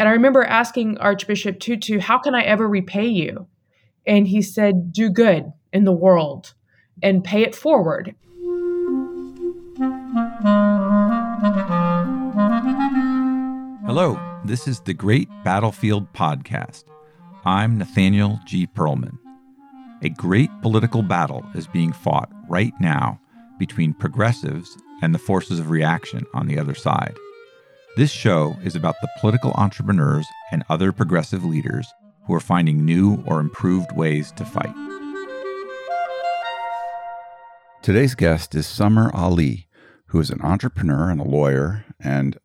And I remember asking Archbishop Tutu, How can I ever repay you? And he said, Do good in the world and pay it forward. Hello, this is the Great Battlefield Podcast. I'm Nathaniel G. Pearlman. A great political battle is being fought right now between progressives and the forces of reaction on the other side. This show is about the political entrepreneurs and other progressive leaders who are finding new or improved ways to fight. Today's guest is Samar Ali, who is an entrepreneur and a lawyer and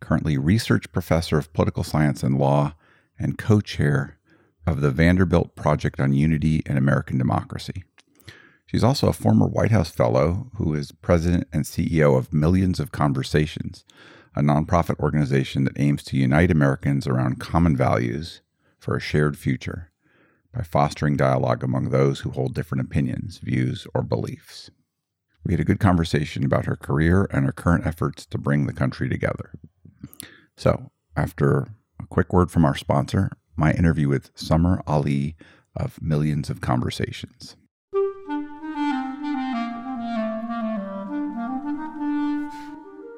currently research professor of political science and law and co chair of the Vanderbilt Project on Unity and American Democracy. She's also a former White House fellow who is president and CEO of Millions of Conversations, a nonprofit organization that aims to unite Americans around common values for a shared future by fostering dialogue among those who hold different opinions, views, or beliefs. We had a good conversation about her career and her current efforts to bring the country together. So, after a quick word from our sponsor, my interview with Samar Ali of Millions of Conversations.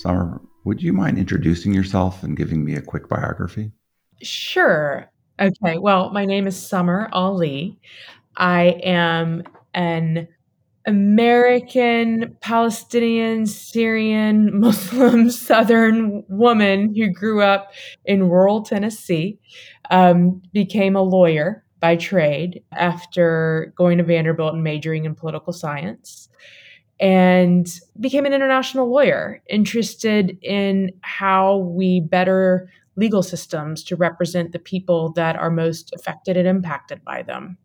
Samar, would you mind introducing yourself and giving me a quick biography? Sure. Okay. Well, my name is Samar Ali. I am an American, Palestinian, Syrian, Muslim, Southern woman who grew up in rural Tennessee, um, became a lawyer by trade after going to Vanderbilt and majoring in political science, and became an international lawyer, interested in how we better legal systems to represent the people that are most affected and impacted by them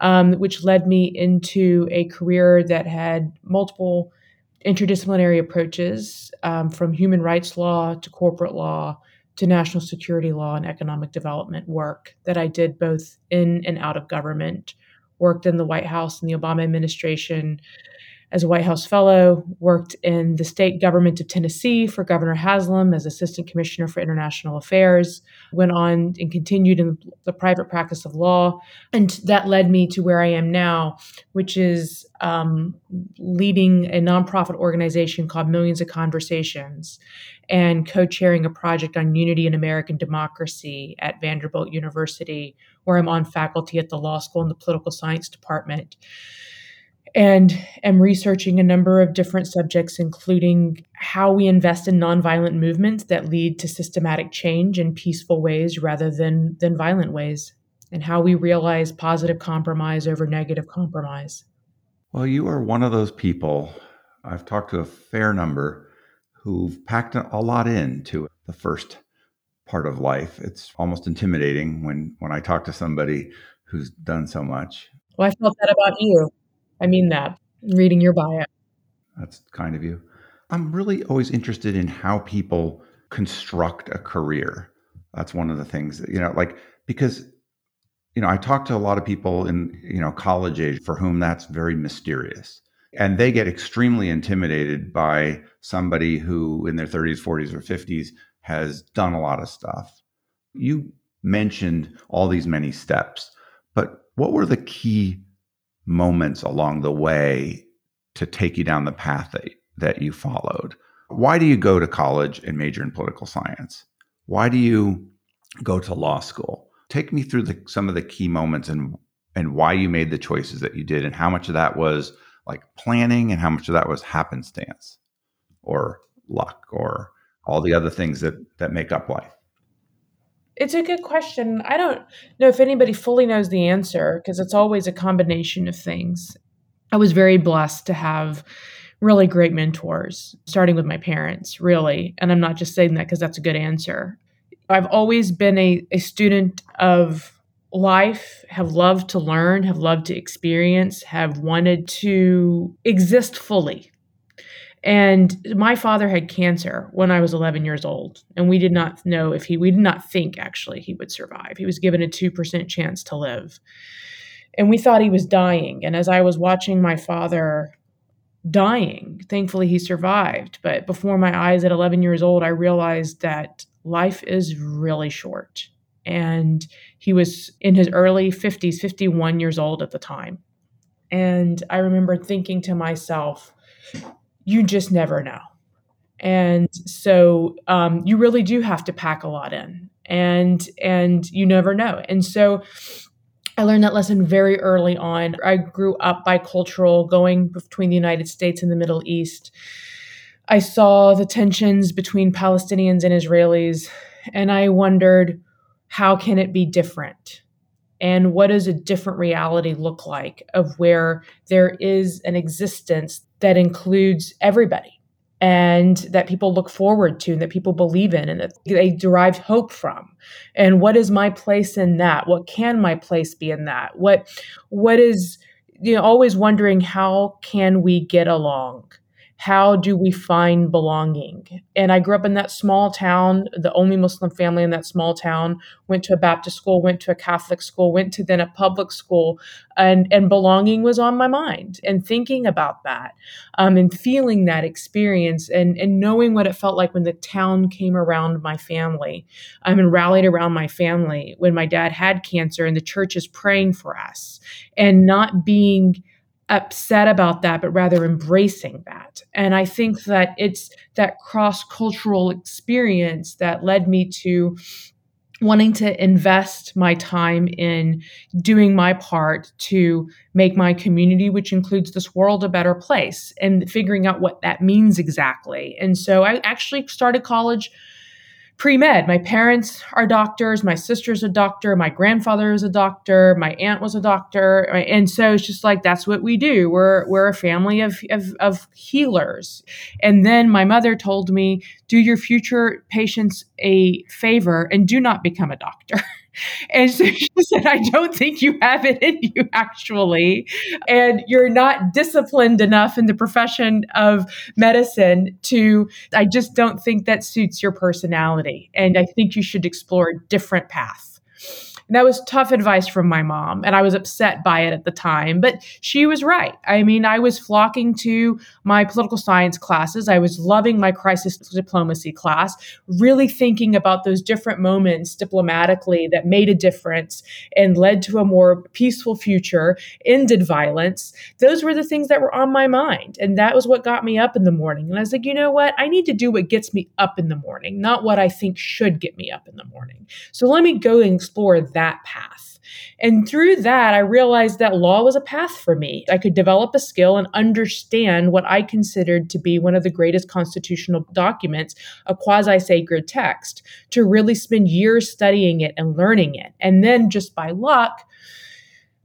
um, which led me into a career that had multiple interdisciplinary approaches um, from human rights law to corporate law to national security law and economic development work that I did both in and out of government. Worked in the White House and the Obama administration, as a White House Fellow, worked in the state government of Tennessee for Governor Haslam as Assistant Commissioner for International Affairs, went on and continued in the private practice of law. And that led me to where I am now, which is um, leading a nonprofit organization called Millions of Conversations and co chairing a project on unity in American democracy at Vanderbilt University, where I'm on faculty at the law school in the political science department and am researching a number of different subjects, including how we invest in nonviolent movements that lead to systematic change in peaceful ways rather than, than violent ways, and how we realize positive compromise over negative compromise. Well, you are one of those people. I've talked to a fair number who've packed a lot into the first part of life. It's almost intimidating when when I talk to somebody who's done so much. Well, I felt that about you. I mean that, reading your bio. That's kind of you. I'm really always interested in how people construct a career. That's one of the things that, you know, like, because, you know, I talk to a lot of people in, you know, college age for whom that's very mysterious. And they get extremely intimidated by somebody who in their 30s, 40s, or 50s has done a lot of stuff. You mentioned all these many steps, but what were the key moments along the way to take you down the path that, that you followed. Why do you go to college and major in political science? Why do you go to law school? Take me through the, some of the key moments and and why you made the choices that you did and how much of that was like planning and how much of that was happenstance or luck or all the other things that that make up life. It's a good question. I don't know if anybody fully knows the answer because it's always a combination of things. I was very blessed to have really great mentors, starting with my parents, really. And I'm not just saying that because that's a good answer. I've always been a, a student of life, have loved to learn, have loved to experience, have wanted to exist fully. And my father had cancer when I was 11 years old, and we did not know if he, we did not think actually he would survive. He was given a 2% chance to live. And we thought he was dying. And as I was watching my father dying, thankfully he survived. But before my eyes at 11 years old, I realized that life is really short. And he was in his early 50s, 51 years old at the time. And I remember thinking to myself, you just never know. And so um, you really do have to pack a lot in, and and you never know. And so I learned that lesson very early on. I grew up bicultural, going between the United States and the Middle East. I saw the tensions between Palestinians and Israelis, and I wondered, how can it be different? And what does a different reality look like of where there is an existence that includes everybody and that people look forward to and that people believe in and that they derive hope from. And what is my place in that? What can my place be in that? What what is you know always wondering how can we get along how do we find belonging? And I grew up in that small town, the only Muslim family in that small town, went to a Baptist school, went to a Catholic school, went to then a public school, and, and belonging was on my mind. And thinking about that um, and feeling that experience and, and knowing what it felt like when the town came around my family um, and rallied around my family when my dad had cancer and the church is praying for us and not being upset about that, but rather embracing that. And I think that it's that cross cultural experience that led me to wanting to invest my time in doing my part to make my community, which includes this world, a better place and figuring out what that means exactly. And so I actually started college pre med. My parents are doctors. My sister's a doctor. My grandfather is a doctor. My aunt was a doctor. And so it's just like that's what we do. We're we're a family of of, of healers. And then my mother told me, do your future patients a favor and do not become a doctor. And so she said, I don't think you have it in you, actually. And you're not disciplined enough in the profession of medicine to, I just don't think that suits your personality. And I think you should explore a different path. And that was tough advice from my mom. And I was upset by it at the time, but she was right. I mean, I was flocking to my political science classes. I was loving my crisis diplomacy class, really thinking about those different moments diplomatically that made a difference and led to a more peaceful future, ended violence. Those were the things that were on my mind. And that was what got me up in the morning. And I was like, you know what? I need to do what gets me up in the morning, not what I think should get me up in the morning. So let me go and explore that path. And through that, I realized that law was a path for me. I could develop a skill and understand what I considered to be one of the greatest constitutional documents, a quasi sacred text, to really spend years studying it and learning it. And then, just by luck,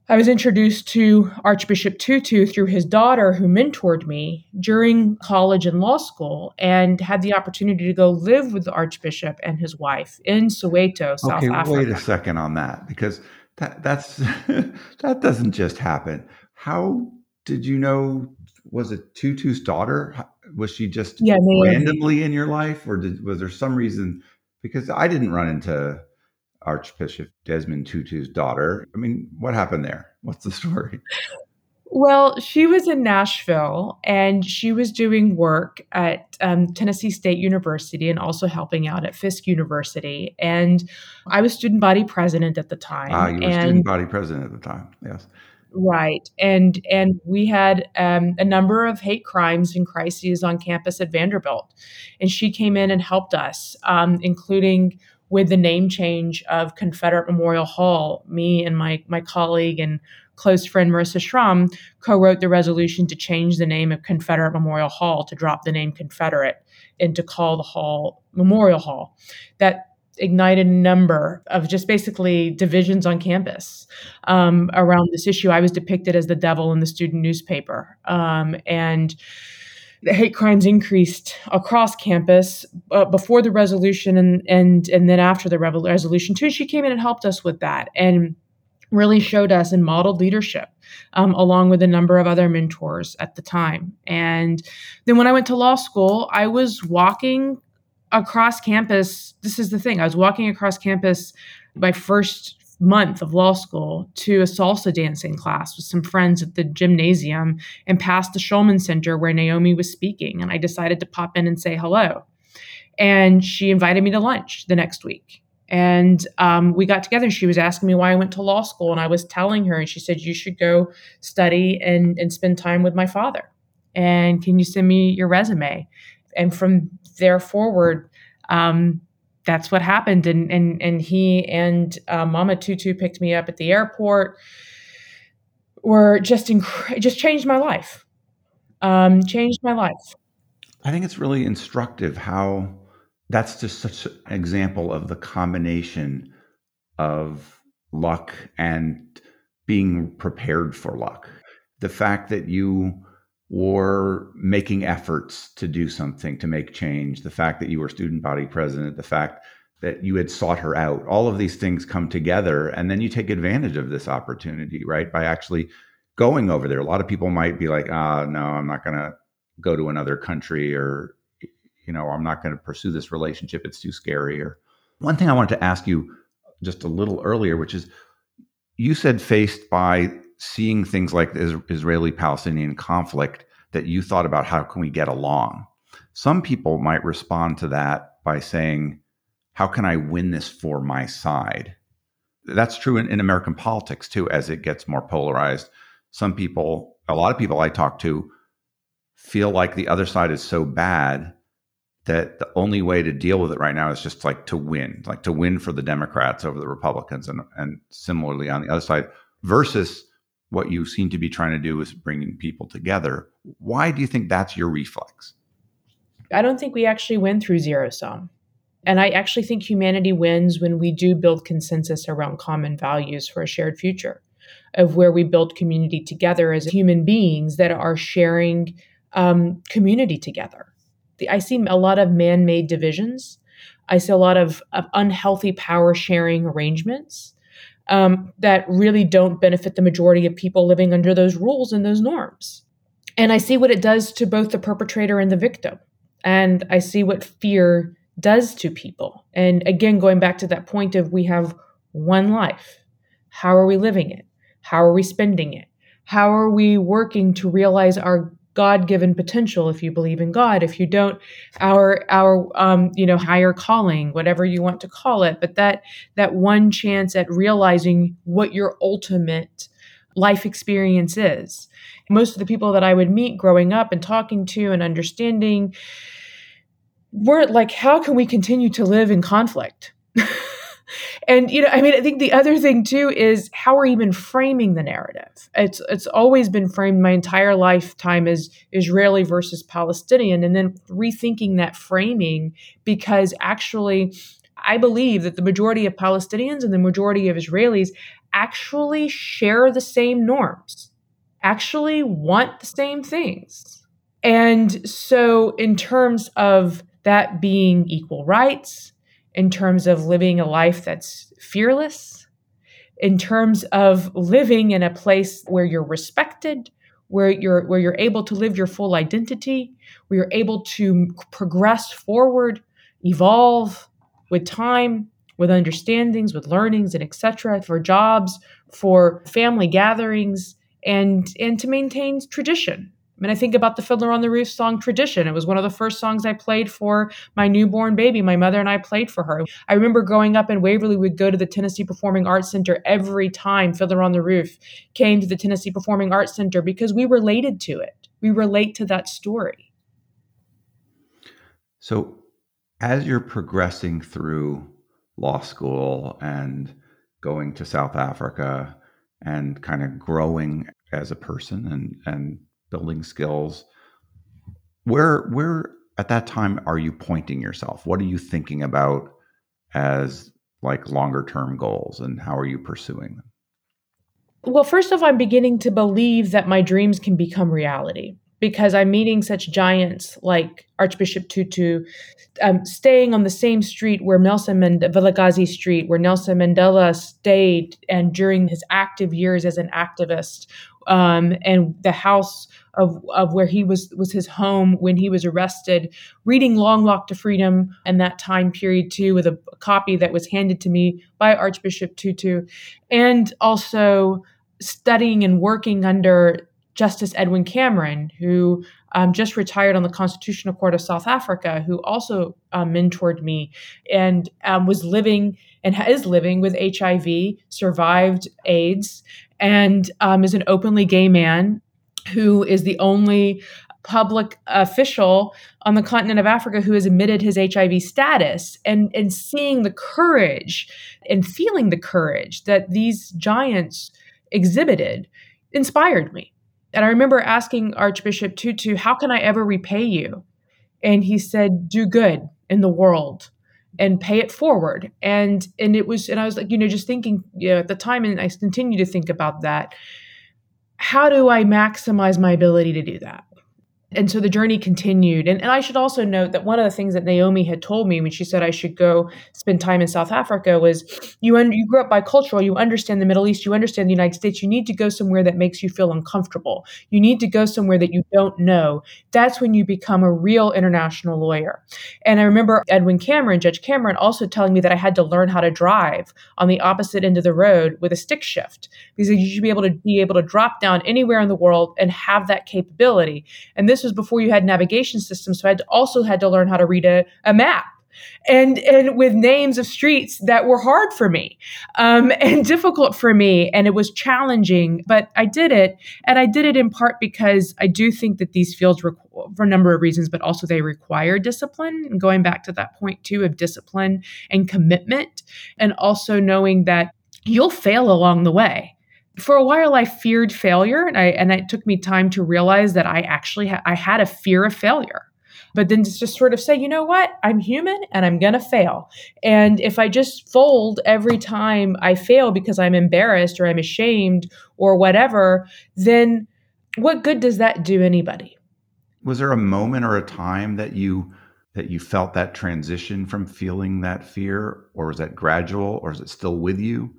I was introduced to Archbishop Tutu through his daughter, who mentored me during college and law school, and had the opportunity to go live with the Archbishop and his wife in Soweto, South okay, Africa. Wait a second on that, because that that's that doesn't just happen. How did you know? Was it Tutu's daughter? Was she just yeah, randomly in your life, or did, was there some reason? Because I didn't run into Archbishop Desmond Tutu's daughter. I mean, what happened there? What's the story? Well, she was in Nashville and she was doing work at um, Tennessee State University and also helping out at Fisk University. And I was student body president at the time. Ah, you were and, student body president at the time. Yes. Right, and and we had um, a number of hate crimes and crises on campus at Vanderbilt, and she came in and helped us, um, including with the name change of Confederate Memorial Hall, me and my my colleague and close friend Marissa Schramm co-wrote the resolution to change the name of Confederate Memorial Hall to drop the name Confederate and to call the hall Memorial Hall. That ignited a number of just basically divisions on campus um, around this issue. I was depicted as the devil in the student newspaper, um, and the hate crimes increased across campus uh, before the resolution and and and then after the resolution too. She came in and helped us with that and really showed us and modeled leadership um, along with a number of other mentors at the time. And then when I went to law school, I was walking across campus. This is the thing I was walking across campus my first month of law school to a salsa dancing class with some friends at the gymnasium and past the Schulman Center where Naomi was speaking. And I decided to pop in and say hello. And she invited me to lunch the next week. And um, we got together. She was asking me why I went to law school. And I was telling her, and she said, You should go study and, and spend time with my father. And can you send me your resume? And from there forward, um, that's what happened. And and and he and uh, Mama Tutu picked me up at the airport. Were just inc- just changed my life. Um, changed my life. I think it's really instructive how that's just such an example of the combination of luck and being prepared for luck. The fact that you or making efforts to do something to make change, the fact that you were student body president, the fact that you had sought her out, all of these things come together. And then you take advantage of this opportunity, right? By actually going over there. A lot of people might be like, ah, no, I'm not going to go to another country or, you know, I'm not going to pursue this relationship. It's too scary. Or one thing I wanted to ask you just a little earlier, which is you said faced by seeing things like the Israeli Palestinian conflict that you thought about how can we get along? Some people might respond to that by saying, how can I win this for my side? That's true in, in American politics too, as it gets more polarized. Some people, a lot of people I talk to, feel like the other side is so bad that the only way to deal with it right now is just like to win, like to win for the Democrats over the Republicans, and and similarly on the other side, versus what you seem to be trying to do is bringing people together. Why do you think that's your reflex? I don't think we actually win through zero sum. And I actually think humanity wins when we do build consensus around common values for a shared future, of where we build community together as human beings that are sharing um, community together. I see a lot of man made divisions. I see a lot of, of unhealthy power sharing arrangements um, that really don't benefit the majority of people living under those rules and those norms. And I see what it does to both the perpetrator and the victim. And I see what fear does to people. And again, going back to that point of we have one life. How are we living it? How are we spending it? How are we working to realize our god-given potential if you believe in god. If you don't our our um, you know higher calling whatever you want to call it but that that one chance at realizing what your ultimate life experience is. Most of the people that i would meet growing up and talking to and understanding were like how can we continue to live in conflict and you know i mean i think the other thing too is how we're even framing the narrative? It's it's always been framed my entire lifetime as israeli versus palestinian and then rethinking that framing because actually i believe that the majority of palestinians and the majority of israelis actually share the same norms actually want the same things. And so in terms of that being equal rights in terms of living a life that's fearless, in terms of living in a place where you're respected, where you're where you're able to live your full identity, where you're able to progress forward, evolve with time, with understandings, with learnings and etc. for jobs, for family gatherings and and to maintain tradition I mean, I think about the Fiddler on the Roof song Tradition. It was one of the first songs I played for my newborn baby. My mother and I played for her. I remember growing up in Waverly, we'd go to the Tennessee Performing Arts Center every time Fiddler on the Roof came to the Tennessee Performing Arts Center because we related to it. We relate to that story. So, as you're progressing through law school and going to South Africa and kind of growing as a person and, and building skills. Where where at that time are you pointing yourself? What are you thinking about as like longer term goals and how are you pursuing them? Well, first off, I'm beginning to believe that my dreams can become reality. because I'm meeting such giants like Archbishop Tutu, um, staying on the same street where Nelson Mandela, Vilakazi Street, where Nelson Mandela stayed, and during his active years as an activist, um, and the house of, of where he was was his home when he was arrested, reading Long Walk to Freedom and that time period too, with a, a copy that was handed to me by Archbishop Tutu, and also studying and working under Justice Edwin Cameron, who um, just retired on the Constitutional Court of South Africa, who also um, mentored me and um, was living and is living with HIV, survived AIDS, and um, is an openly gay man who is the only public official on the continent of Africa who has admitted his HIV status. And and seeing the courage and feeling the courage that these giants exhibited inspired me. And I remember asking Archbishop Tutu, How can I ever repay you? And he said, Do good in the world and pay it forward. And and it was, and I was like, you know, just thinking, you know, at the time, and I continue to think about that. How do I maximize my ability to do that? And so the journey continued. And, and I should also note that one of the things that Naomi had told me when she said I should go spend time in South Africa was you, un- you grew up bicultural, you understand the Middle East, you understand the United States. You need to go somewhere that makes you feel uncomfortable. You need to go somewhere that you don't know. That's when you become a real international lawyer. And I remember Edwin Cameron, Judge Cameron, also telling me that I had to learn how to drive on the opposite end of the road with a stick shift because you should be able to be able to drop down anywhere in the world and have that capability. And this this was before you had navigation systems. So I had also had to learn how to read a, a map and and with names of streets that were hard for me um, and difficult for me and it was challenging but i did it and i did it in part because i do think that these fields requ- for a number of reasons but also they require discipline and going back to that point too of discipline and commitment and also knowing that you'll fail along the way for a while I feared failure and I and it took me time to realize that I actually ha- I had a fear of failure. But then just sort of say, you know what? I'm human and I'm going to fail. And if I just fold every time I fail because I'm embarrassed or I'm ashamed or whatever, then what good does that do anybody? Was there a moment or a time that you that you felt that transition from feeling that fear or was that gradual or is it still with you?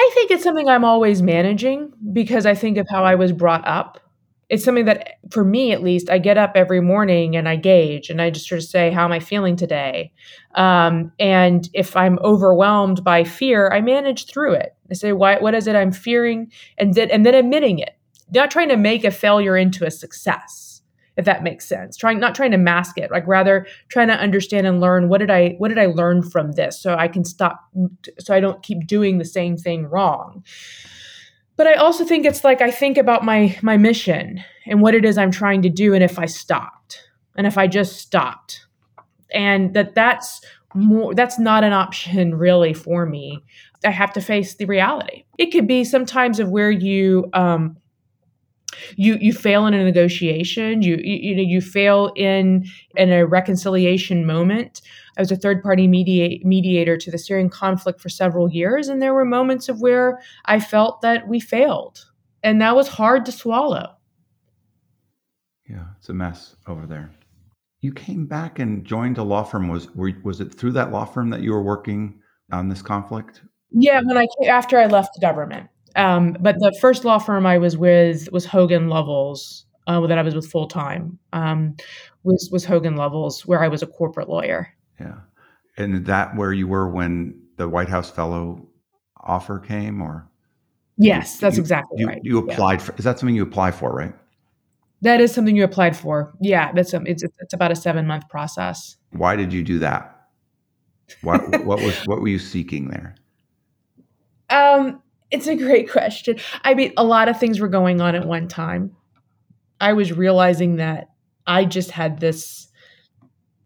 I think it's something I'm always managing because I think of how I was brought up. It's something that, for me at least, I get up every morning and I gauge and I just sort of say, How am I feeling today? Um, and if I'm overwhelmed by fear, I manage through it. I say, Why, What is it I'm fearing? And then, and then admitting it, not trying to make a failure into a success if that makes sense. Trying not trying to mask it like rather trying to understand and learn what did i what did i learn from this so i can stop so i don't keep doing the same thing wrong. But i also think it's like i think about my my mission and what it is i'm trying to do and if i stopped and if i just stopped. And that that's more that's not an option really for me. I have to face the reality. It could be sometimes of where you um, you you fail in a negotiation you, you you know you fail in in a reconciliation moment. I was a third party mediate, mediator to the syrian conflict for several years and there were moments of where i felt that we failed and that was hard to swallow. Yeah it's a mess over there. You came back and joined a law firm. Was were, was it through that law firm that you were working on this conflict? Yeah when i after i left the government um, but the first law firm I was with was Hogan Lovells, uh, that I was with full time. Um, was was Hogan Lovells, where I was a corporate lawyer. Yeah, and that where you were when the White House Fellow offer came, or yes, that's you, exactly you, right. You applied yeah. for? Is that something you apply for? Right. That is something you applied for. Yeah, that's um, it's it's about a seven month process. Why did you do that? What what was what were you seeking there? Um, it's a great question. I mean, a lot of things were going on at one time. I was realizing that I just had this,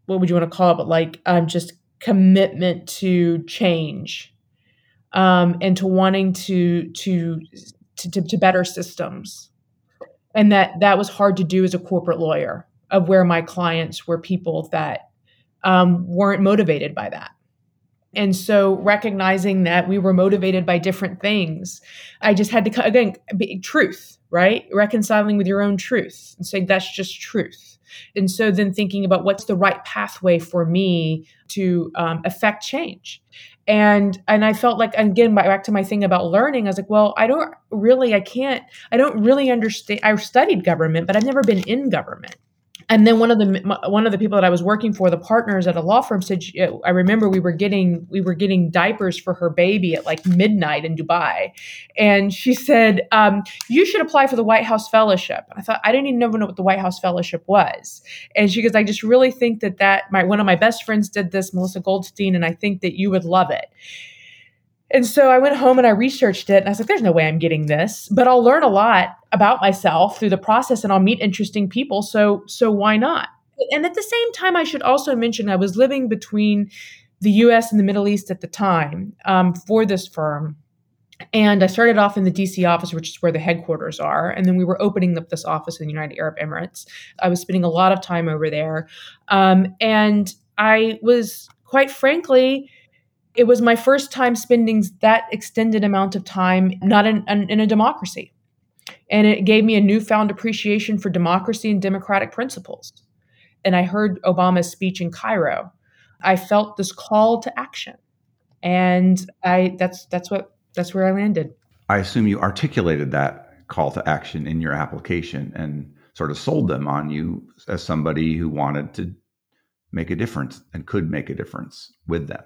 what would you want to call it, but like um, just commitment to change um, and to wanting to, to to, to to better systems, and that that was hard to do as a corporate lawyer. Of where my clients were people that um, weren't motivated by that. And so recognizing that we were motivated by different things, I just had to, again, be truth, right? Reconciling with your own truth and saying that's just truth. And so then thinking about what's the right pathway for me to um, affect change. And and I felt like again back to my thing about learning. I was like, well, I don't really, I can't, I don't really understand. I studied government, but I've never been in government and then one of the one of the people that I was working for, the partners at a law firm, said, "I remember we were getting we were getting diapers for her baby at like midnight in Dubai," and she said, um, "You should apply for the White House Fellowship." I thought I didn't even know what the White House Fellowship was, and she goes, "I just really think that that my one of my best friends did this, Melissa Goldstein, and I think that you would love it." And so I went home and I researched it and I was like, there's no way I'm getting this, but I'll learn a lot about myself through the process and I'll meet interesting people. So, so why not? And at the same time, I should also mention I was living between the US and the Middle East at the time um, for this firm. And I started off in the DC office, which is where the headquarters are. And then we were opening up this office in the United Arab Emirates. I was spending a lot of time over there. Um, and I was, quite frankly, it was my first time spending that extended amount of time not in, in, a democracy. And it gave me a newfound appreciation for democracy and democratic principles. And I heard Obama's speech in Cairo. I felt this call to action. And I that's that's what that's where I landed. I assume you articulated that call to action in your application and sort of sold them on you as somebody who wanted to make a difference and could make a difference with them.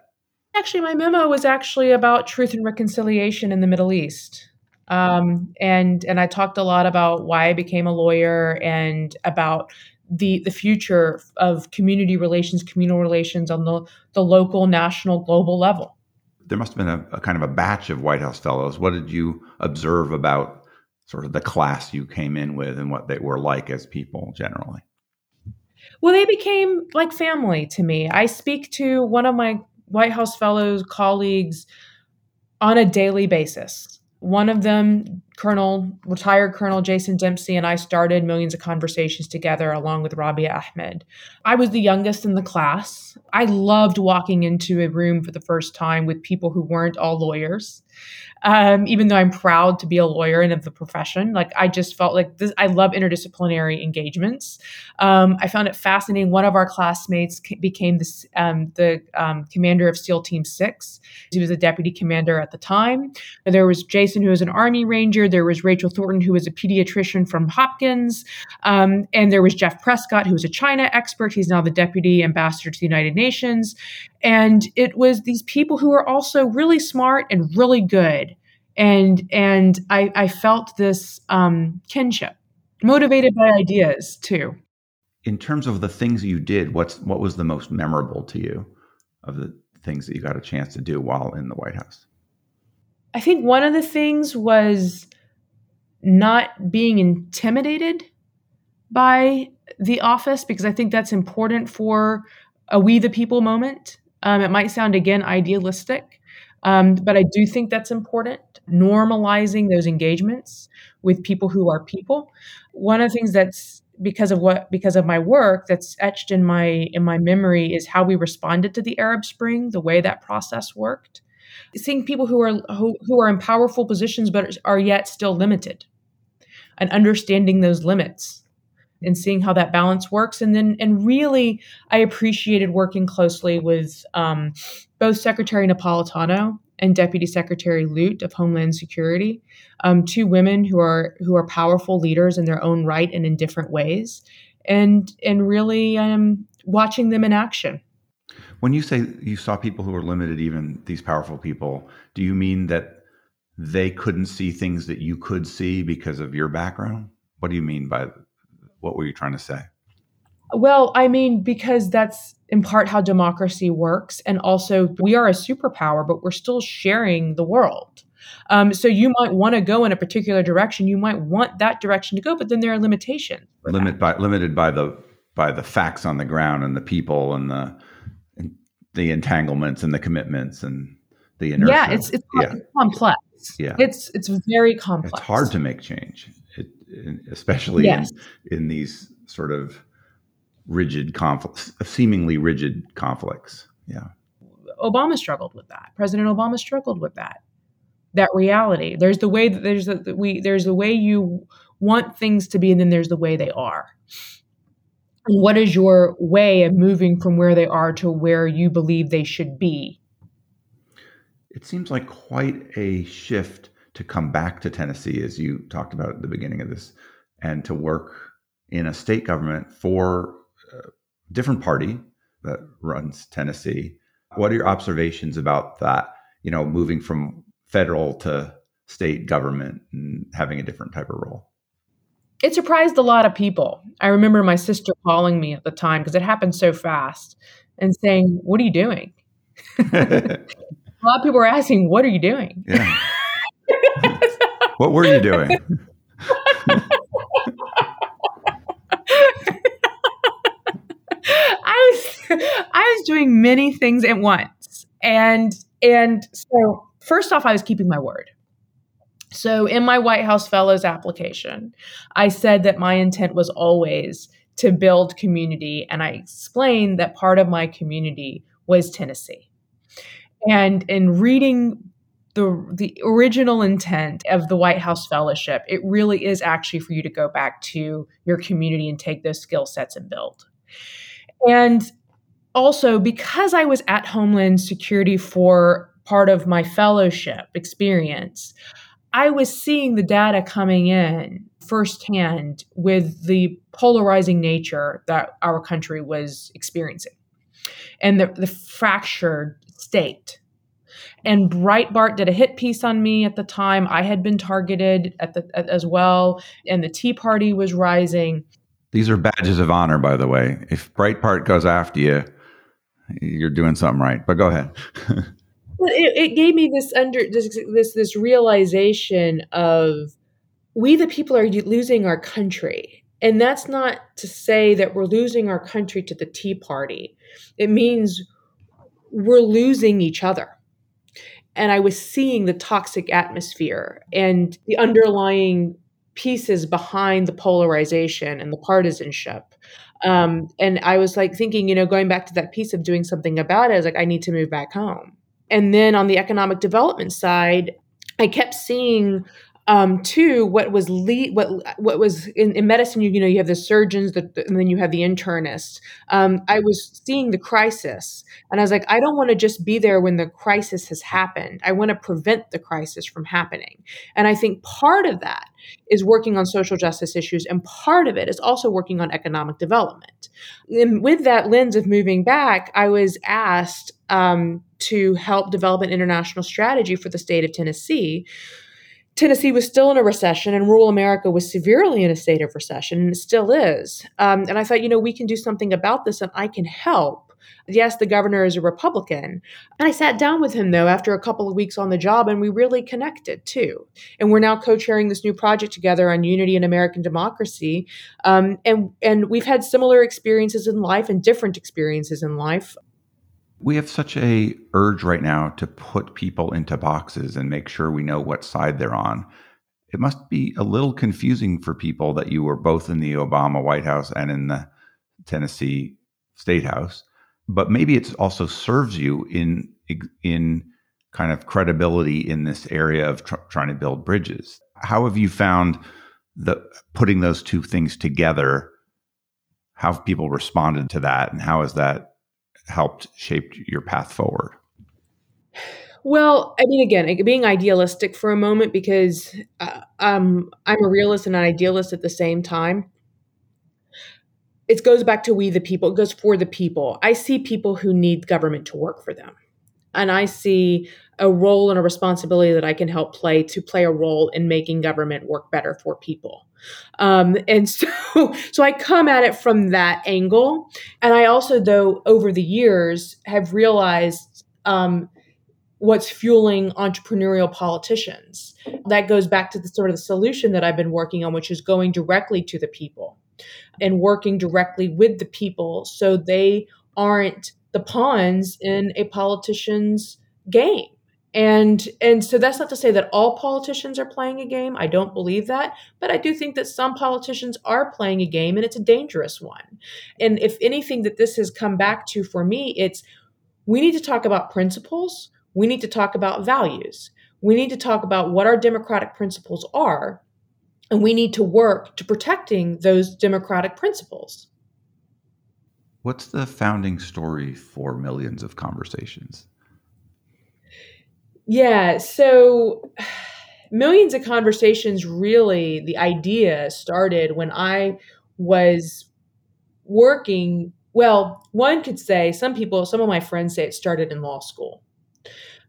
Actually, my memo was actually about truth and reconciliation in the Middle East. Um, and and I talked a lot about why I became a lawyer and about the the future of community relations, communal relations on the the local, national, global level. There must have been a, a kind of a batch of White House fellows. What did you observe about sort of the class you came in with and what they were like as people generally? Well, they became like family to me. I speak to one of my White House Fellows colleagues on a daily basis. One of them, Colonel, retired Colonel Jason Dempsey, and I started millions of conversations together along with Rabia Ahmed. I was the youngest in the class. I loved walking into a room for the first time with people who weren't all lawyers um, even though I'm proud to be a lawyer and of the profession. Like I just felt like this, I love interdisciplinary engagements. Um, I found it fascinating. One of our classmates became this, um, the um, commander of SEAL Team Six. He was a deputy commander at the time. There was Jason, who was an Army Ranger. There was Rachel Thornton, who was a pediatrician from Hopkins, um, and there was Jeff Prescott, who was a China expert. He's now the deputy ambassador to the United Nations. And it was these people who were also really smart and really good. And and I, I felt this um, kinship, motivated by ideas too. In terms of the things you did, what's what was the most memorable to you of the things that you got a chance to do while in the White House? I think one of the things was not being intimidated by the office because I think that's important for a we the people moment. Um, it might sound again idealistic, um, but I do think that's important. Normalizing those engagements with people who are people. One of the things that's because of what because of my work that's etched in my in my memory is how we responded to the Arab Spring, the way that process worked. Seeing people who are who, who are in powerful positions but are yet still limited, and understanding those limits and seeing how that balance works. And then, and really, I appreciated working closely with um, both Secretary Napolitano and Deputy Secretary Lute of Homeland Security, um, two women who are who are powerful leaders in their own right and in different ways, and and really um, watching them in action. When you say you saw people who were limited, even these powerful people, do you mean that they couldn't see things that you could see because of your background? What do you mean by what were you trying to say? Well, I mean, because that's in part how democracy works. And also, we are a superpower, but we're still sharing the world. Um, so you might want to go in a particular direction. You might want that direction to go, but then there are limitations. Limit by, limited by the by the facts on the ground and the people and the and the entanglements and the commitments and the inertia. Yeah, it's it's, yeah. complex. Yeah, it's it's very complex. It's hard to make change especially yes. in, in these sort of rigid conflicts, seemingly rigid conflicts. Yeah. Obama struggled with that. President Obama struggled with that. That reality. There's the way that there's the we there's the way you want things to be, and then there's the way they are. And what is your way of moving from where they are to where you believe they should be? It seems like quite a shift to come back to Tennessee, as you talked about at the beginning of this, and to work in a state government for a different party that runs Tennessee. What are your observations about that? You know, moving from federal to state government and having a different type of role? It surprised a lot of people. I remember my sister calling me at the time because it happened so fast and saying, What are you doing? a lot of people were asking, What are you doing? Yeah. what were you doing? I was I was doing many things at once. And and so first off I was keeping my word. So in my White House Fellows application, I said that my intent was always to build community and I explained that part of my community was Tennessee. And in reading the the original intent of the White House Fellowship, it really is actually for you to go back to your community and take those skill sets and build. And also, because I was at Homeland Security for part of my fellowship experience, I was seeing the data coming in firsthand with the polarizing nature that our country was experiencing and the, the fractured state. And Breitbart did a hit piece on me at the time. I had been targeted at the at, as well, and the Tea Party was rising. These are badges of honor, by the way. If Breitbart goes after you, you're doing something right. But go ahead. it, it, gave me this under this, this this realization of we the people are losing our country, and that's not to say that we're losing our country to the Tea Party. It means we're losing each other. And I was seeing the toxic atmosphere and the underlying pieces behind the polarization and the partisanship. Um, and I was like thinking, you know, going back to that piece of doing something about it, I was like, I need to move back home. And then on the economic development side, I kept seeing um, two, what was lead, what what was in, in, medicine, you, you know, you have the surgeons, the, and then you have the internists. Um, I was seeing the crisis, and I was like, I don't want to just be there when the crisis has happened. I want to prevent the crisis from happening. And I think part of that is working on social justice issues, and part of it is also working on economic development. And with that lens of moving back, I was asked um, to help develop an international strategy for the state of Tennessee Tennessee was still in a recession and rural America was severely in a state of recession, and it still is. Um, and I thought, you know, we can do something about this and I can help. Yes, the governor is a Republican. And I sat down with him, though, after a couple of weeks on the job, and we really connected too. And we're now co chairing this new project together on unity and American democracy. Um, and, and we've had similar experiences in life and different experiences in life. We have such a urge right now to put people into boxes and make sure we know what side they're on. It must be a little confusing for people that you were both in the Obama White House and in the Tennessee State House, but maybe it also serves you in in kind of credibility in this area of tr- trying to build bridges. How have you found the putting those two things together? How have people responded to that, and how has that helped shape your path forward? Well, I mean, again, being idealistic for a moment because uh, um, I'm a realist and an idealist at the same time. It goes back to we the people. It goes for the people. I see people who need government to work for them, and I see a role and a responsibility that I can help play to play a role in making government work better for people. Um, and so, so I come at it from that angle. And I also, though, over the years have realized um, what's fueling entrepreneurial politicians. That goes back to the sort of the solution that I've been working on, which is going directly to the people and working directly with the people so they aren't the pawns in a politician's game and and so that's not to say that all politicians are playing a game. I don't believe that. But i do think that some politicians are playing a game and it's a dangerous one. And if anything that this has come back to for me it's we need to talk about principles. We need to talk about values. We need to talk about what our democratic principles are. And we need to work to protecting those democratic principles. What's the founding story for Millions of Conversations? Yeah, so Millions of Conversations really, the idea started when I was working. Well, one could say, some people, some of my friends say it started in law school.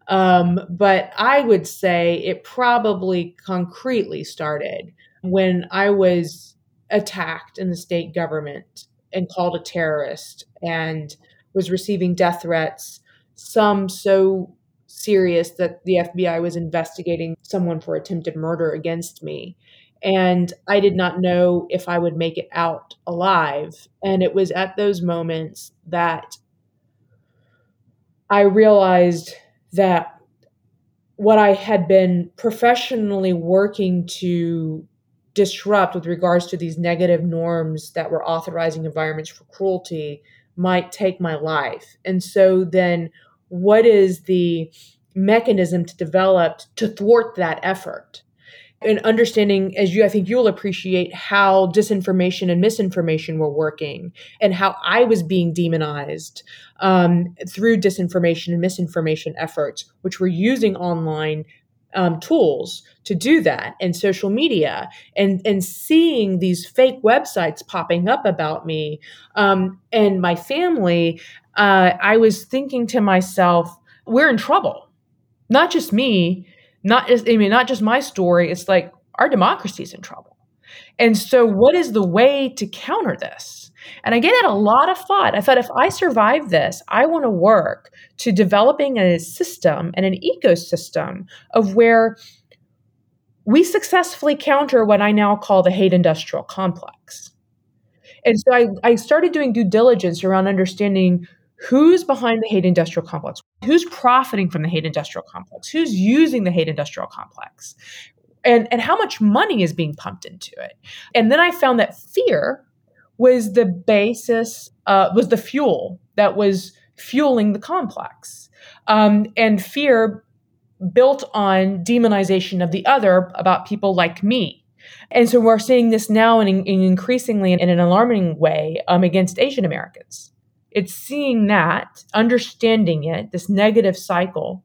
Um, but I would say it probably concretely started when I was attacked in the state government and called a terrorist and was receiving death threats, some so serious that the FBI was investigating someone for attempted murder against me. And I did not know if I would make it out alive. And it was at those moments that I realized that what I had been professionally working to disrupt with regards to these negative norms that were authorizing environments for cruelty might take my life. And so then what is the mechanism to develop to thwart that effort? And understanding, as you, I think you'll appreciate how disinformation and misinformation were working and how I was being demonized um, through disinformation and misinformation efforts, which were using online um, tools to do that and social media and and seeing these fake websites popping up about me. Um, and my family uh, i was thinking to myself we're in trouble. Not just me not just i mean not just my story it's like our democracy is in trouble. And so what is the way to counter this and I gave it a lot of thought. I thought if I survive this, I want to work to developing a system and an ecosystem of where we successfully counter what I now call the hate industrial complex. And so I, I started doing due diligence around understanding who's behind the hate industrial complex, who's profiting from the hate industrial complex, who's using the hate industrial complex, and, and how much money is being pumped into it. And then I found that fear was the basis, uh, was the fuel that was fueling the complex. Um, and fear built on demonization of the other about people like me. And so we're seeing this now in, in increasingly in an alarming way um, against Asian Americans. It's seeing that, understanding it, this negative cycle,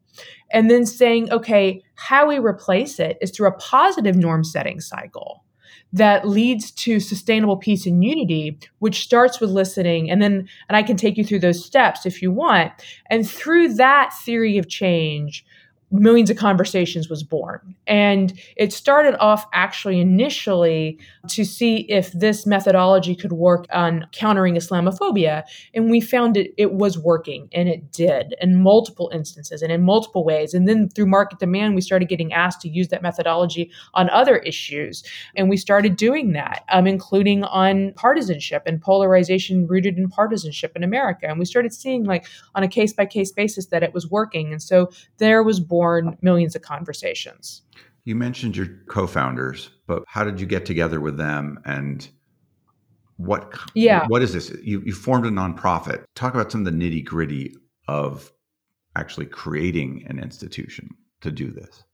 and then saying, okay, how we replace it is through a positive norm setting cycle that leads to sustainable peace and unity, which starts with listening. And then, and I can take you through those steps if you want. And through that theory of change, Millions of Conversations was born. And it started off actually initially to see if this methodology could work on countering Islamophobia. And we found it, it was working, and it did in multiple instances and in multiple ways. And then through market demand, we started getting asked to use that methodology on other issues. And we started doing that, um, including on partisanship and polarization rooted in partisanship in America. And we started seeing, like, on a case by case basis, that it was working. And so there was born born millions of conversations. You mentioned your co-founders, but how did you get together with them and what yeah. what is this? You you formed a nonprofit. Talk about some of the nitty-gritty of actually creating an institution to do this.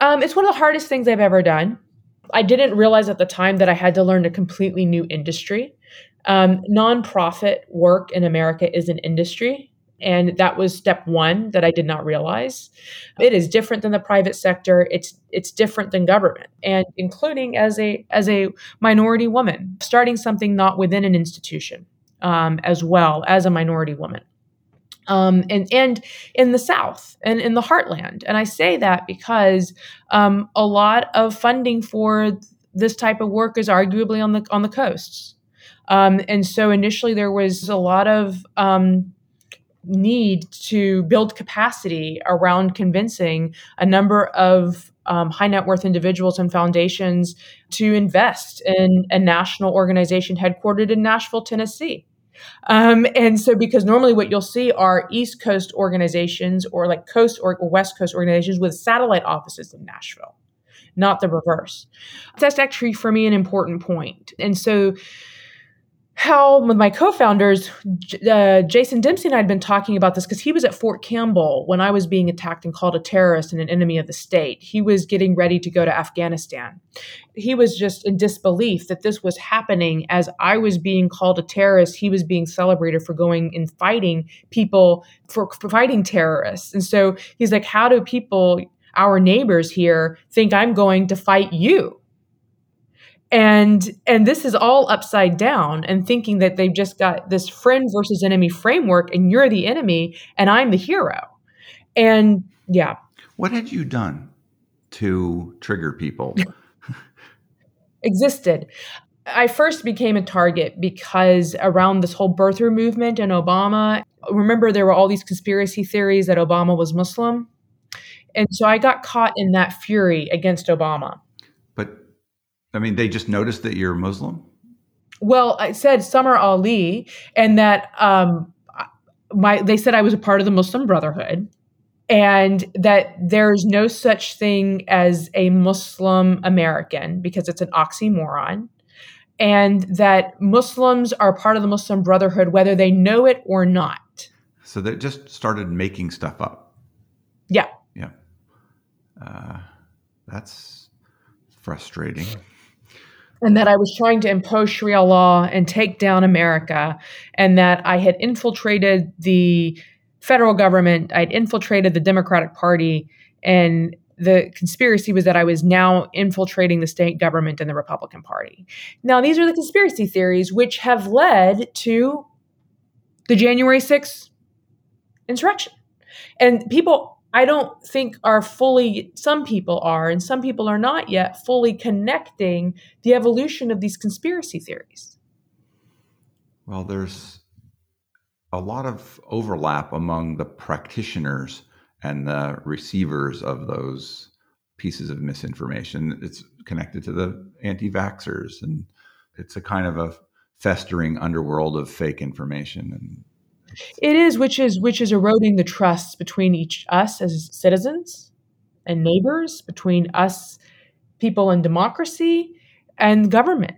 Um, it's one of the hardest things I've ever done. I didn't realize at the time that I had to learn a completely new industry. Um, nonprofit work in America is an industry. And that was step one that I did not realize. It is different than the private sector. It's it's different than government, and including as a as a minority woman, starting something not within an institution, um, as well as a minority woman. Um, and and in the South and in the heartland, and I say that because um, a lot of funding for this type of work is arguably on the on the coasts, um, and so initially there was a lot of um, need to build capacity around convincing a number of um, high net worth individuals and foundations to invest in a national organization headquartered in Nashville, Tennessee. Um, and so, because normally what you'll see are East Coast organizations or like Coast or West Coast organizations with satellite offices in Nashville, not the reverse. That's actually for me an important point. And so, how with my co-founders uh, jason dempsey and i had been talking about this because he was at fort campbell when i was being attacked and called a terrorist and an enemy of the state. He was getting ready to go to afghanistan. He was just in disbelief that this was happening. As i was being called a terrorist he was being celebrated for going and fighting people for, for fighting terrorists. And so he's like how do people our neighbors here think i'm going to fight you and and this is all upside down and thinking that they've just got this friend versus enemy framework and you're the enemy and i'm the hero. And yeah. What had you done to trigger people? Existed. I first became a target because around this whole birther movement and obama remember there were all these conspiracy theories that obama was muslim? And so i got caught in that fury against obama I mean, they just noticed that you're Muslim. Well, I said Samar Ali, and that um, my they said I was a part of the Muslim Brotherhood, and that there's no such thing as a Muslim American because it's an oxymoron, and that Muslims are part of the Muslim Brotherhood whether they know it or not. So they just started making stuff up. Yeah. Yeah. Uh, that's frustrating and that I was trying to impose Sharia law and take down America, and that I had infiltrated the federal government, I'd infiltrated the Democratic Party, and the conspiracy was that I was now infiltrating the state government and the Republican Party. Now, these are the conspiracy theories which have led to the January 6th insurrection. And people I don't think are fully, some people are, and some people are not yet fully connecting the evolution of these conspiracy theories. Well, there's a lot of overlap among the practitioners and the receivers of those pieces of misinformation. It's connected to the anti vaxxers, and it's a kind of a festering underworld of fake information and it is, which is which is eroding the trust between each us as citizens and neighbors, between us people in democracy and government.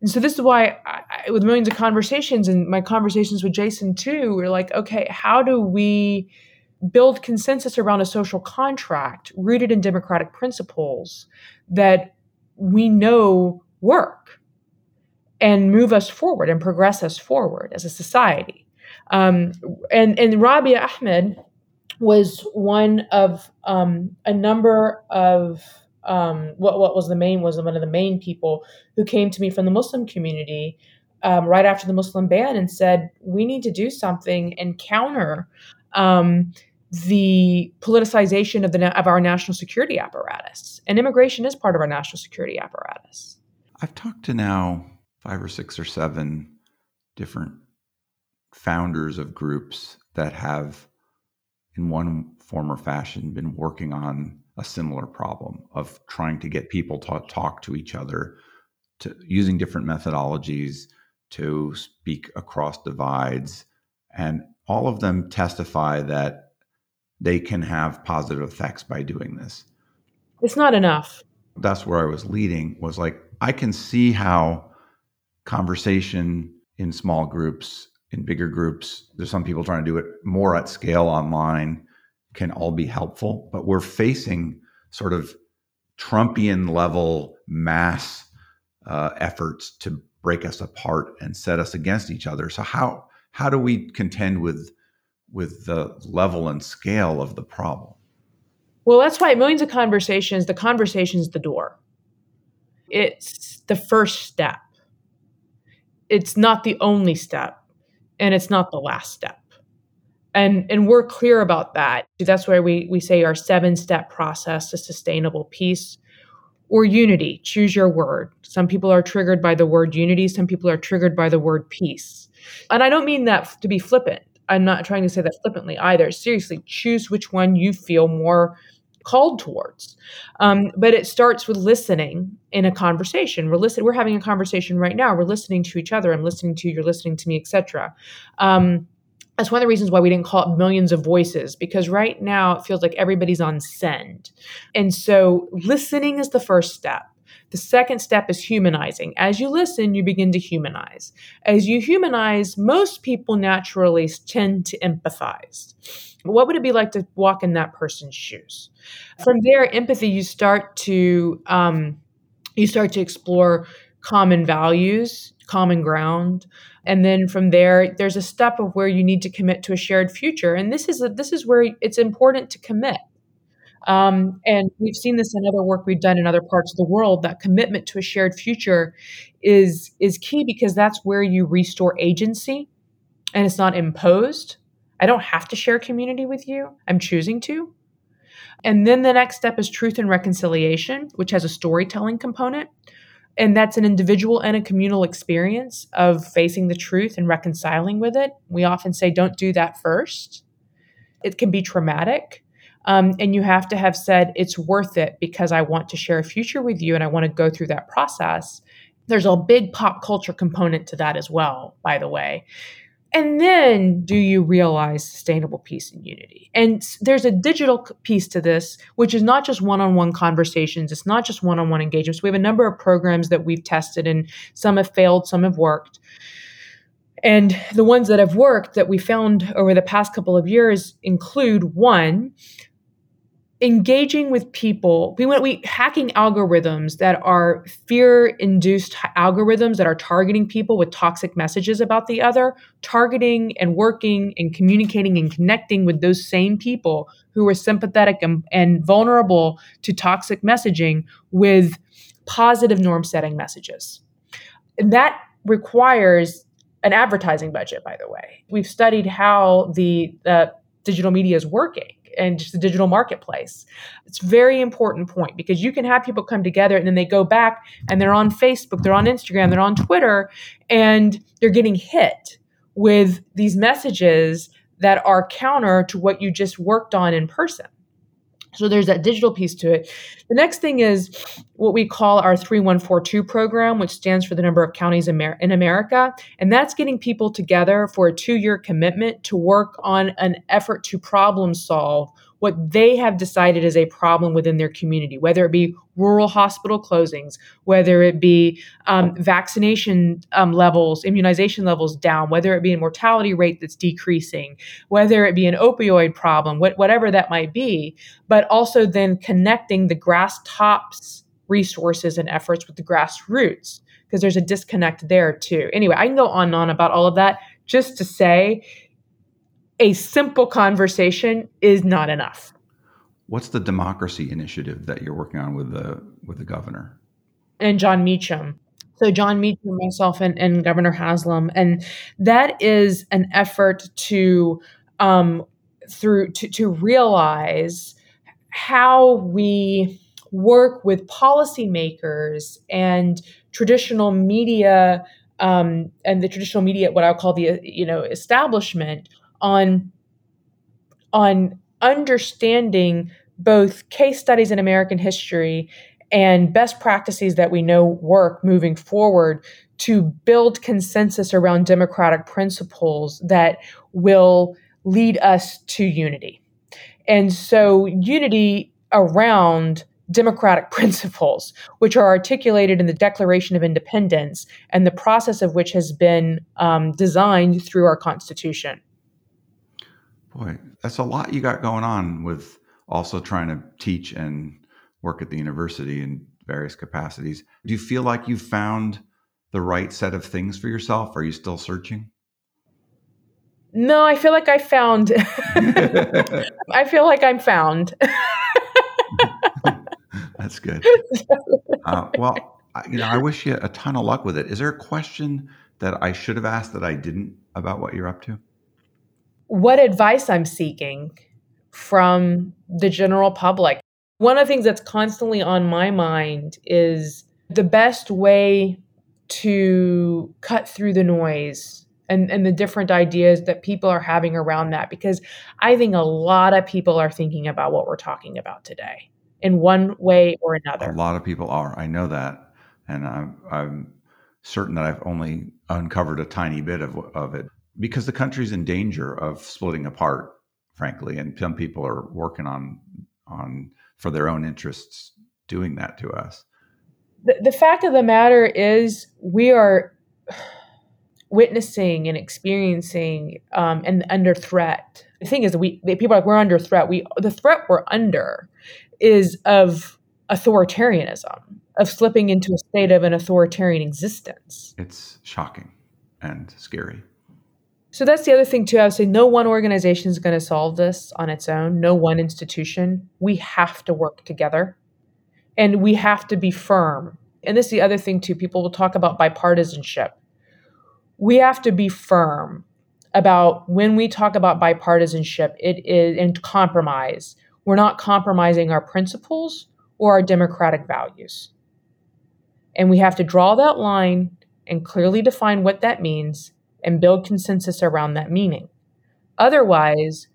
And so this is why, I, with millions of conversations and my conversations with Jason too, we're like, okay, how do we build consensus around a social contract rooted in democratic principles that we know work and move us forward and progress us forward as a society? Um, and and Rabia Ahmed was one of um, a number of um, what what was the main was one of the main people who came to me from the Muslim community um, right after the Muslim ban and said we need to do something and counter um, the politicization of the of our national security apparatus. And immigration is part of our national security apparatus. I've talked to now five or six or seven different founders of groups that have, in one form or fashion, been working on a similar problem of trying to get people to talk to each other, to using different methodologies to speak across divides, and all of them testify that they can have positive effects by doing this. It's not enough. That's where I was leading was like I can see how conversation in small groups in bigger groups. There's some people trying to do it more at scale online, can all be helpful. But we're facing sort of Trumpian level mass uh, efforts to break us apart and set us against each other. So how how do we contend with with the level and scale of the problem? Well, that's why millions of conversations. The conversation is the door. It's the first step. It's not the only step and it's not the last step. And and we're clear about that. That's why we we say our seven step process to sustainable peace or unity. Choose your word. Some people are triggered by the word unity. Some people are triggered by the word peace. And i don't mean that to be flippant. I'm not trying to say that flippantly either. Seriously choose which one you feel more called towards. Um, but it starts with listening in a conversation. We're listening. We're having a conversation right now. We're listening to each other. I'm listening to you. You're listening to me, etc. Um, that's one of the reasons why we didn't call it millions of voices because right now it feels like everybody's on send, and so listening is the first step. The second step is humanizing. As you listen, you begin to humanize. As you humanize, most people naturally tend to empathize. What would it be like to walk in that person's shoes? From there, empathy, you start to um, you start to explore common values, common ground, and then from there, there's a step of where you need to commit to a shared future. And this is a, this is where it's important to commit. Um, and we've seen this in other work we've done in other parts of the world. That commitment to a shared future is is key because that's where you restore agency, and it's not imposed. I don't have to share community with you. I'm choosing to. And then the next step is truth and reconciliation, which has a storytelling component. And that's an individual and a communal experience of facing the truth and reconciling with it. We often say, don't do that first. It can be traumatic. Um, and you have to have said, it's worth it because I want to share a future with you and I want to go through that process. There's a big pop culture component to that as well, by the way. And then do you realize sustainable peace and unity? And there's a digital piece to this, which is not just one on one conversations, it's not just one on one engagements. We have a number of programs that we've tested, and some have failed, some have worked. And the ones that have worked that we found over the past couple of years include one, engaging with people. We went we hacking algorithms that are fear induced algorithms that are targeting people with toxic messages about the other targeting and working and communicating and connecting with those same people who are sympathetic and, and vulnerable to toxic messaging with positive norm setting messages. And that requires an advertising budget by the way. We've studied how the uh, digital media is working and just the digital marketplace. It's very important point because you can have people come together and then they go back and they're on Facebook, they're on Instagram, they're on Twitter, and they're getting hit with these messages that are counter to what you just worked on in person. So there's that digital piece to it. The next thing is what we call our 3142 program, which stands for the number of counties in America. And that's getting people together for a two year commitment to work on an effort to problem solve what they have decided is a problem within their community, whether it be rural hospital closings, whether it be um, vaccination um, levels, immunization levels down, whether it be a mortality rate that's decreasing, whether it be an opioid problem, wh- whatever that might be, but also then connecting the grass tops resources and efforts with the grassroots because there's a disconnect there too. Anyway, I can go on and on about all of that just to say a simple conversation is not enough. What's the democracy initiative that you're working on with the with the governor? And Jon Meacham. So Jon Meacham, myself, and, and Governor Haslam, and that is an effort to um, through to, to realize how we work with policymakers and traditional media um, and the traditional media, what I'll call the you know establishment, on on understanding both case studies in American history and best practices that we know work moving forward to build consensus around democratic principles that will lead us to unity. And so, unity around democratic principles, which are articulated in the Declaration of Independence, and the process of which has been um, designed through our Constitution. Boy, that's a lot you got going on with also trying to teach and work at the university in various capacities. Do you feel like you found the right set of things for yourself? Are you still searching? No, I feel like I found. I feel like I'm found. That's good. Uh, well, you know, I wish you a ton of luck with it. Is there a question that I should have asked that I didn't about what you're up to? What advice I'm seeking from the general public. One of the things that's constantly on my mind is the best way to cut through the noise and, and the different ideas that people are having around that because I think a lot of people are thinking about what we're talking about today in one way or another. A lot of people are. I know that. And I'm, I'm certain that I've only uncovered a tiny bit of, of it because the country's in danger of splitting apart, frankly, and some people are working on on for their own interests doing that to us. the, the fact of the matter is, we are witnessing and experiencing um, and under threat. The thing is, we people are like we're under threat. We the threat we're under is of authoritarianism, of slipping into a state of an authoritarian existence. It's shocking and scary. So that's the other thing too. I would say no one organization is going to solve this on its own. No one institution. We have to work together, and we have to be firm. And this is the other thing too. People will talk about bipartisanship. We have to be firm about when we talk about bipartisanship. It is and compromise. We're not compromising our principles or our democratic values. And we have to draw that line and clearly define what that means and build consensus around that meaning. Otherwise,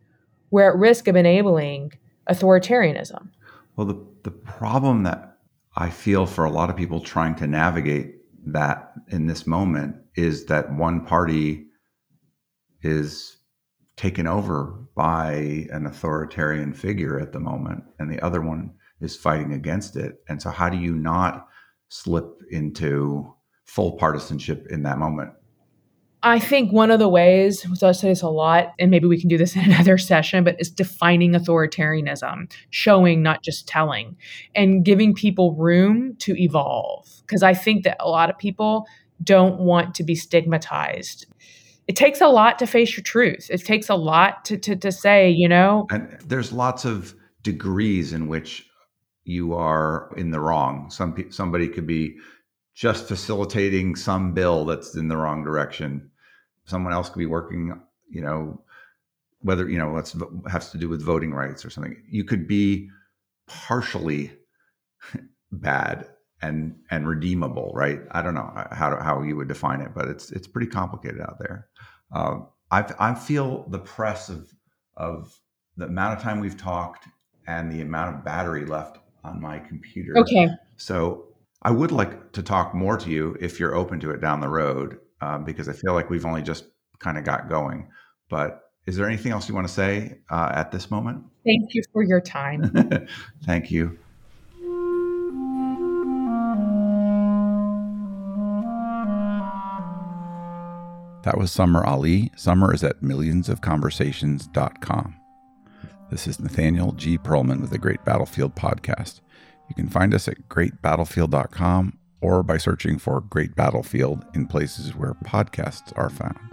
we're at risk of enabling authoritarianism. Well, the, the problem that I feel for a lot of people trying to navigate that in this moment is that one party is taken over by an authoritarian figure at the moment, and the other one is fighting against it. And so, how do you not slip into full partisanship in that moment? I think one of the ways, which I say this a lot, and maybe we can do this in another session, but is defining authoritarianism, showing, not just telling, and giving people room to evolve. Because I think that a lot of people don't want to be stigmatized. It takes a lot to face your truth. It takes a lot to, to, to say, you know. And there's lots of degrees in which you are in the wrong. Some somebody could be just facilitating some bill that's in the wrong direction. Someone else could be working, you know, whether you know what's has to do with voting rights or something. You could be partially bad and and redeemable, right? I don't know how how you would define it, but it's it's pretty complicated out there. Uh, I I feel the press of of the amount of time we've talked and the amount of battery left on my computer. Okay. So I would like to talk more to you if you're open to it down the road, um, because I feel like we've only just kind of got going. But is there anything else you want to say uh, at this moment? Thank you for your time. Thank you. That was Samar Ali. Samar is at millionsofconversations.com. This is Nathaniel G. Pearlman with the Great Battlefield Podcast. You can find us at greatbattlefield.com or by searching for Great Battlefield in places where podcasts are found.